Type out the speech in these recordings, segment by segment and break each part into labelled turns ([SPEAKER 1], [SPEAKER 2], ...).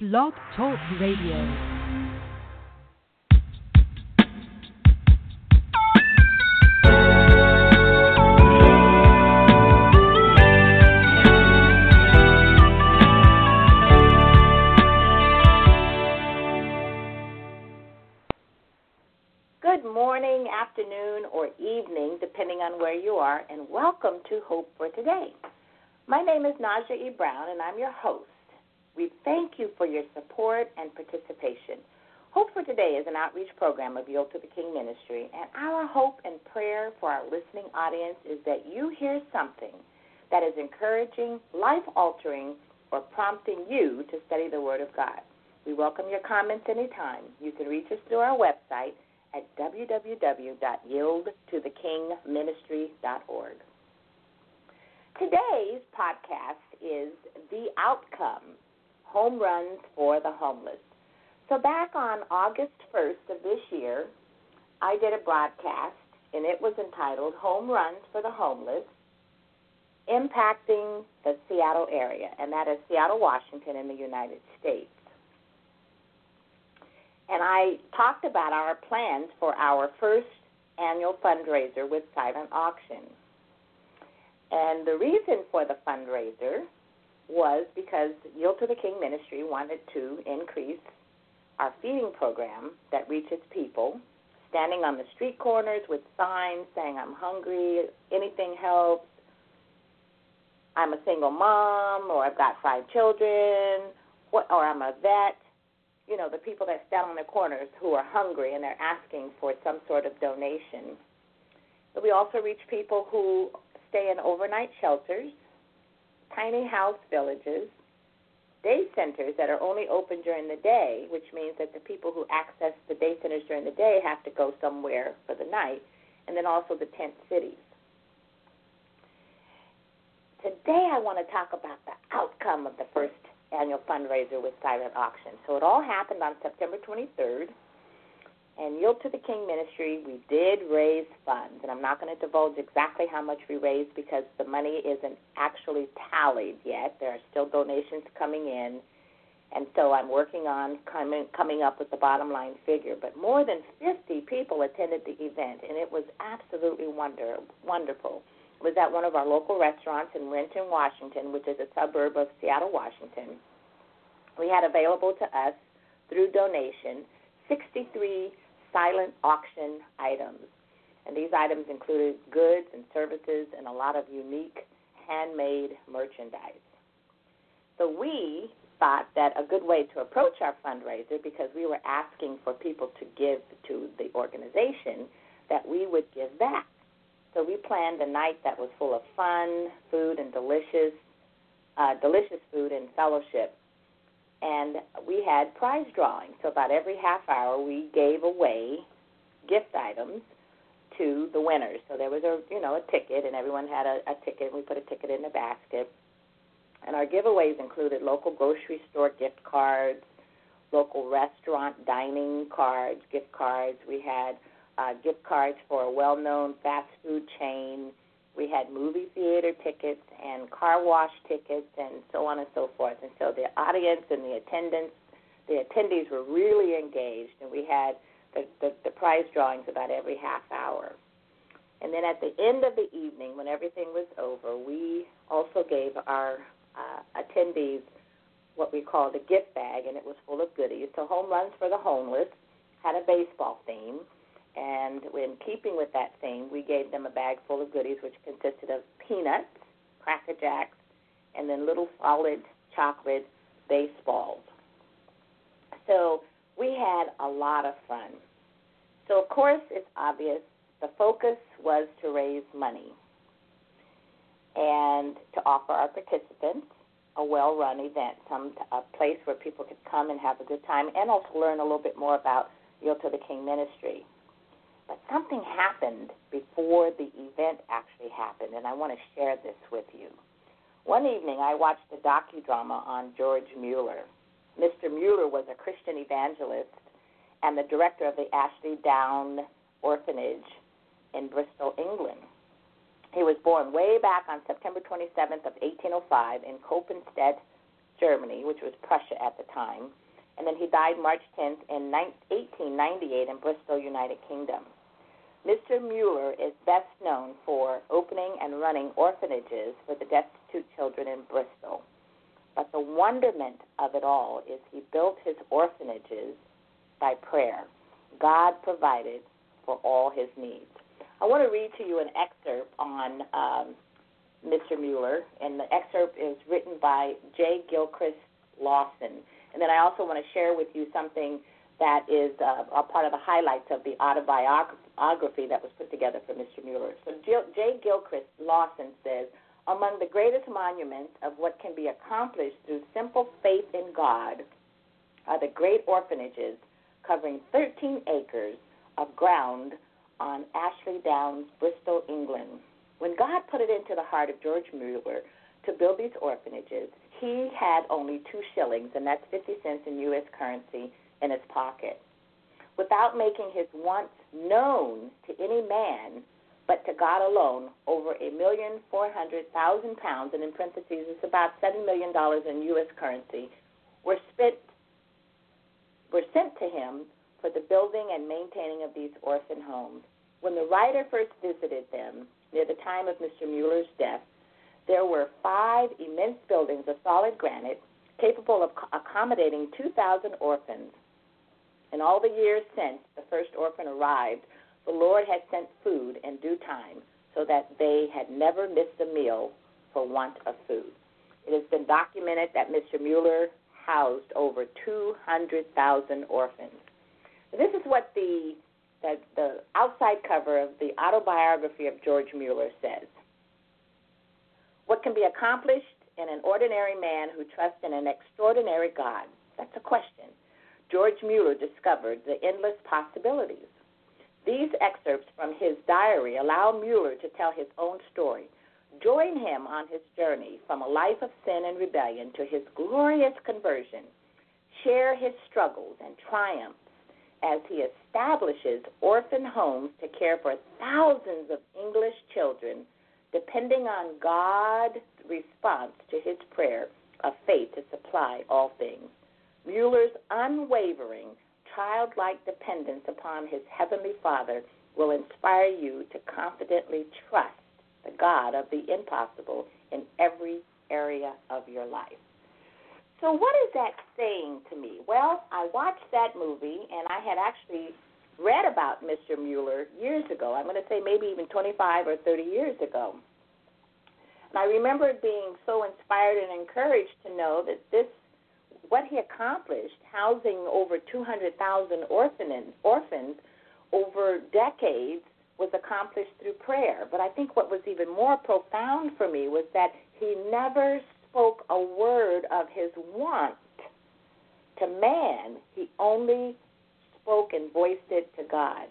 [SPEAKER 1] Blog Talk Radio.
[SPEAKER 2] Good morning, afternoon, or evening, depending on where you are, and welcome to Hope for Today. My name is Naja E. Brown, and I'm your host. We thank you for your support and participation. Hope for Today is an outreach program of Yield to the King Ministry, and our hope and prayer for our listening audience is that you hear something that is encouraging, life altering, or prompting you to study the Word of God. We welcome your comments anytime. You can reach us through our website at www.yieldtothekingministry.org. Today's podcast is The Outcome Home Runs for the Homeless. So, back on August 1st of this year, I did a broadcast, and it was entitled Home Runs for the Homeless Impacting the Seattle Area, and that is Seattle, Washington, in the United States and I talked about our plans for our first annual fundraiser with silent auction. And the reason for the fundraiser was because Yield to the King Ministry wanted to increase our feeding program that reaches people, standing on the street corners with signs saying, I'm hungry, anything helps, I'm a single mom, or I've got five children, or I'm a vet. You know, the people that stand on the corners who are hungry and they're asking for some sort of donation. But we also reach people who stay in overnight shelters, tiny house villages, day centers that are only open during the day, which means that the people who access the day centers during the day have to go somewhere for the night, and then also the tent cities. Today, I want to talk about the outcome of the first annual fundraiser with silent auction. So it all happened on September 23rd. And Yield to the King Ministry, we did raise funds, and I'm not going to divulge exactly how much we raised because the money isn't actually tallied yet. There are still donations coming in, and so I'm working on coming coming up with the bottom line figure. But more than 50 people attended the event, and it was absolutely wonder wonderful was at one of our local restaurants in Renton, Washington, which is a suburb of Seattle, Washington. We had available to us through donation 63 silent auction items. And these items included goods and services and a lot of unique handmade merchandise. So we thought that a good way to approach our fundraiser, because we were asking for people to give to the organization, that we would give back. So we planned a night that was full of fun, food, and delicious, uh, delicious food and fellowship. And we had prize drawing. So about every half hour, we gave away gift items to the winners. So there was a you know a ticket, and everyone had a, a ticket. We put a ticket in the basket. And our giveaways included local grocery store gift cards, local restaurant dining cards, gift cards. We had uh, gift cards for a well known fast food chain. We had movie theater tickets and car wash tickets and so on and so forth. And so the audience and the attendants, the attendees were really engaged, and we had the, the, the prize drawings about every half hour. And then at the end of the evening, when everything was over, we also gave our uh, attendees what we called a gift bag, and it was full of goodies. So Home Runs for the Homeless had a baseball theme. And in keeping with that theme, we gave them a bag full of goodies, which consisted of peanuts, Cracker Jacks, and then little solid chocolate baseballs. So we had a lot of fun. So, of course, it's obvious the focus was to raise money and to offer our participants a well run event, some a place where people could come and have a good time and also learn a little bit more about Yield to the King ministry. But something happened before the event actually happened, and I want to share this with you. One evening, I watched a docudrama on George Mueller. Mr. Mueller was a Christian evangelist and the director of the Ashley Down Orphanage in Bristol, England. He was born way back on September 27th of 1805 in Kroppenstedt, Germany, which was Prussia at the time, and then he died March 10th in 1898 in Bristol, United Kingdom. Mr. Mueller is best known for opening and running orphanages for the destitute children in Bristol. But the wonderment of it all is he built his orphanages by prayer. God provided for all his needs. I want to read to you an excerpt on um, Mr. Mueller, and the excerpt is written by J. Gilchrist Lawson. And then I also want to share with you something that is uh, a part of the highlights of the autobiography that was put together for Mr. Mueller. So J. Gilchrist Lawson says, among the greatest monuments of what can be accomplished through simple faith in God are the great orphanages covering 13 acres of ground on Ashley Downs, Bristol, England. When God put it into the heart of George Mueller to build these orphanages, he had only two shillings, and that's 50 cents in U.S. currency, in his pocket. Without making his wants known to any man, but to God alone, over a million four hundred thousand pounds, and in parentheses, it's about seven million dollars in U.S. currency, were spent were sent to him for the building and maintaining of these orphan homes. When the writer first visited them, near the time of Mr. Mueller's death, there were five immense buildings of solid granite capable of accommodating 2,000 orphans. In all the years since the first orphan arrived, the Lord had sent food in due time so that they had never missed a meal for want of food. It has been documented that Mr. Mueller housed over 200,000 orphans. This is what the, the, the outside cover of the autobiography of George Mueller says. What can be accomplished in an ordinary man who trusts in an extraordinary God? That's a question. George Mueller discovered the endless possibilities. These excerpts from his diary allow Mueller to tell his own story. Join him on his journey from a life of sin and rebellion to his glorious conversion. Share his struggles and triumphs as he establishes orphan homes to care for thousands of English children, depending on God's response to his prayer of faith to supply all things. Mueller's unwavering, childlike dependence upon his Heavenly Father will inspire you to confidently trust the God of the impossible in every area of your life. So, what is that saying to me? Well, I watched that movie, and I had actually read about Mr. Mueller years ago. I'm going to say maybe even 25 or 30 years ago. And I remember being so inspired and encouraged to know that this, what he accomplished, housing over 200,000 orphans, orphans over decades, was accomplished through prayer. But I think what was even more profound for me was that he never spoke a word of his want to man, he only spoke and voiced it to God.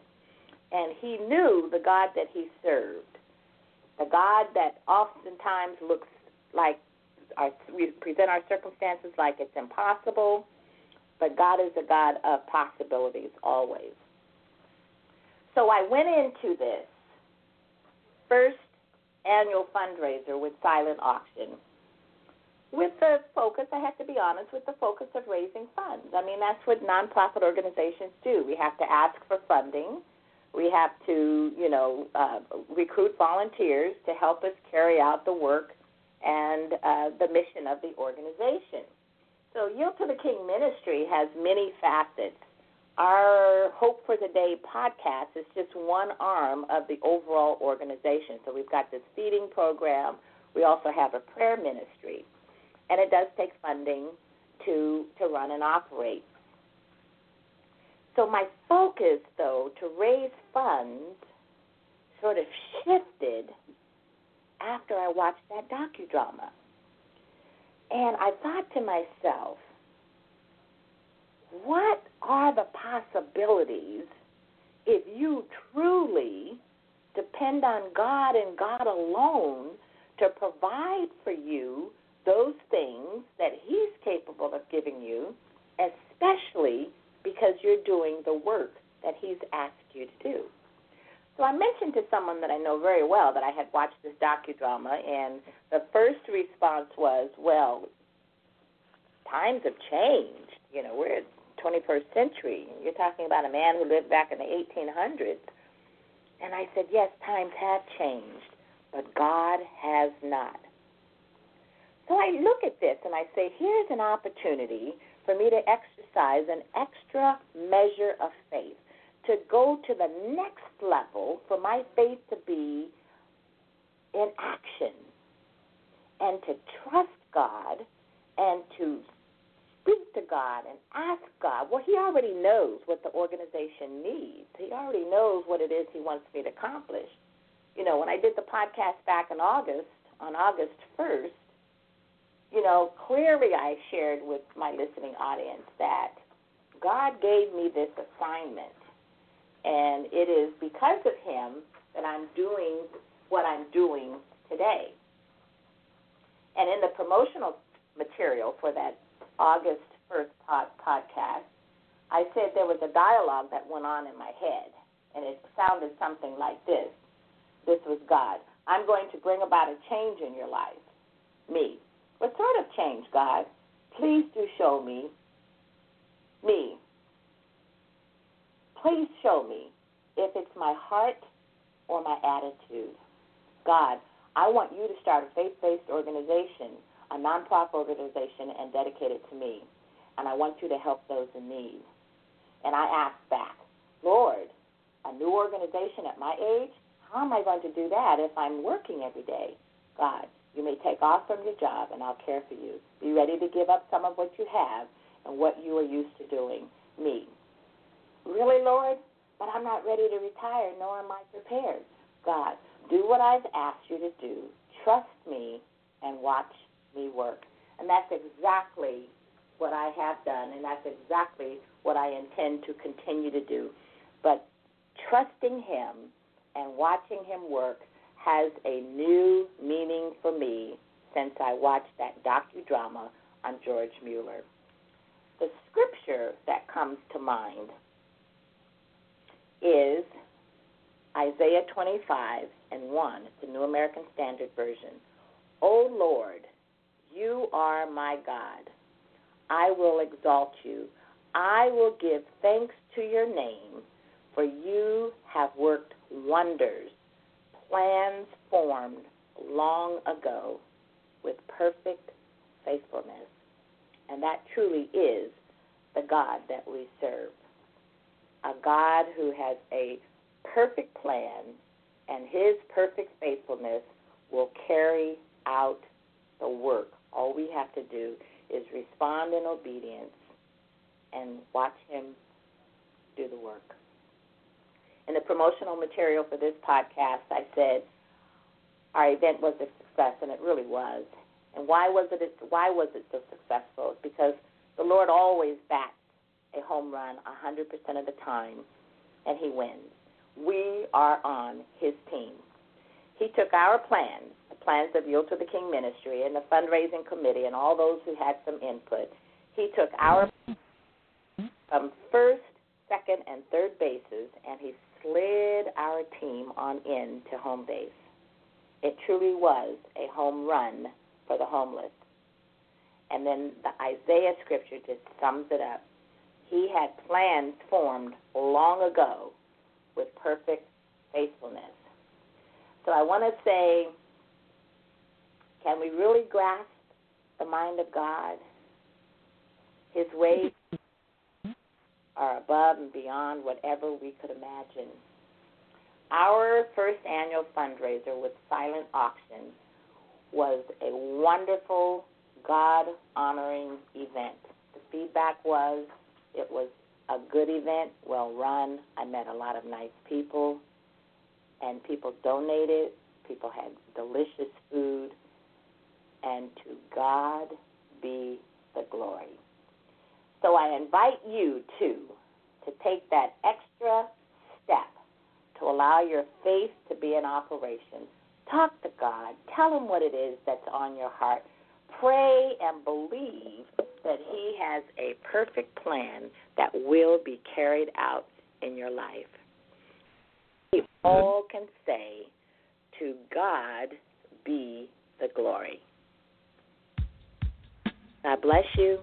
[SPEAKER 2] And he knew the God that he served, the God that oftentimes looks like our, we present our circumstances like it's impossible, but God is a God of possibilities always. So I went into this first annual fundraiser with silent auction with the focus, I have to be honest, with the focus of raising funds. I mean, that's what nonprofit organizations do. We have to ask for funding. We have to, you know, uh, recruit volunteers to help us carry out the work and uh, the mission of the organization. So, Yield to the King Ministry has many facets. Our Hope for the Day podcast is just one arm of the overall organization. So, we've got this feeding program. We also have a prayer ministry and it does take funding to to run and operate. So my focus, though, to raise funds, sort of shifted after I watched that docudrama, and I thought to myself, what are the possibilities if you truly depend on God and God alone to provide for you those things that He's capable of giving you, especially because you're doing the work that He's asked you to do. So I mentioned to someone that I know very well that I had watched this docudrama, and the first response was, "Well, times have changed. You know, we're 21st century. You're talking about a man who lived back in the 1800s. And I said, yes, times have changed, but God has not. So I look at this and I say, here's an opportunity for me to exercise an extra measure of faith, to go to the next level, for my faith to be in action, and to trust God and to speak to God and ask God. Well, He already knows what the organization needs. He already knows what it is He wants me to accomplish. You know, when I did the podcast back in August, on August 1st, you know, clearly I shared with my listening audience that God gave me this assignment. And it is because of Him that I'm doing what I'm doing today. And in the promotional material for that August 1st pod- podcast, I said there was a dialogue that went on in my head, and it sounded something like this This was God. I'm going to bring about a change in your life. Me. What sort of change, God? Please do show me. Me. Please show me if it's my heart or my attitude. God, I want you to start a faith based organization a nonprofit organization and dedicated to me. And I want you to help those in need. And I asked back, Lord, a new organization at my age? How am I going to do that if I'm working every day? God, you may take off from your job and I'll care for you. Be ready to give up some of what you have and what you are used to doing. Me. Really, Lord? But I'm not ready to retire, nor am I prepared. God, do what I've asked you to do. Trust me and watch me work. And that's exactly what I have done, and that's exactly what I intend to continue to do. But trusting Him and watching Him work has a new meaning for me since I watched that docudrama on George Mueller. The scripture that comes to mind is Isaiah 25 and 1. It's the New American Standard Version. O Lord, you are my God. I will exalt you. I will give thanks to your name, for you have worked wonders, plans formed long ago with perfect faithfulness. And that truly is the God that we serve. A God who has a perfect plan, and his perfect faithfulness will carry out the work all we have to do is respond in obedience and watch Him do the work. In the promotional material for this podcast, I said our event was a success, and it really was. And why was it? Why was it so successful? Because the Lord always backs a home run 100% of the time, and He wins. We are on His team. He took our plans the plans of Yield to the King Ministry and the fundraising committee and all those who had some input. He took our from first, second, and third bases and he slid our team on in to home base. It truly was a home run for the homeless. And then the Isaiah scripture just sums it up. He had plans formed long ago with perfect faithfulness. So I want to say can we really grasp the mind of God? His ways are above and beyond whatever we could imagine. Our first annual fundraiser with Silent Auction was a wonderful, God honoring event. The feedback was it was a good event, well run. I met a lot of nice people, and people donated. People had delicious food and to God be the glory. So I invite you to to take that extra step to allow your faith to be in operation. Talk to God. Tell him what it is that's on your heart. Pray and believe that he has a perfect plan that will be carried out in your life. We all can say, To God be the glory. God bless you.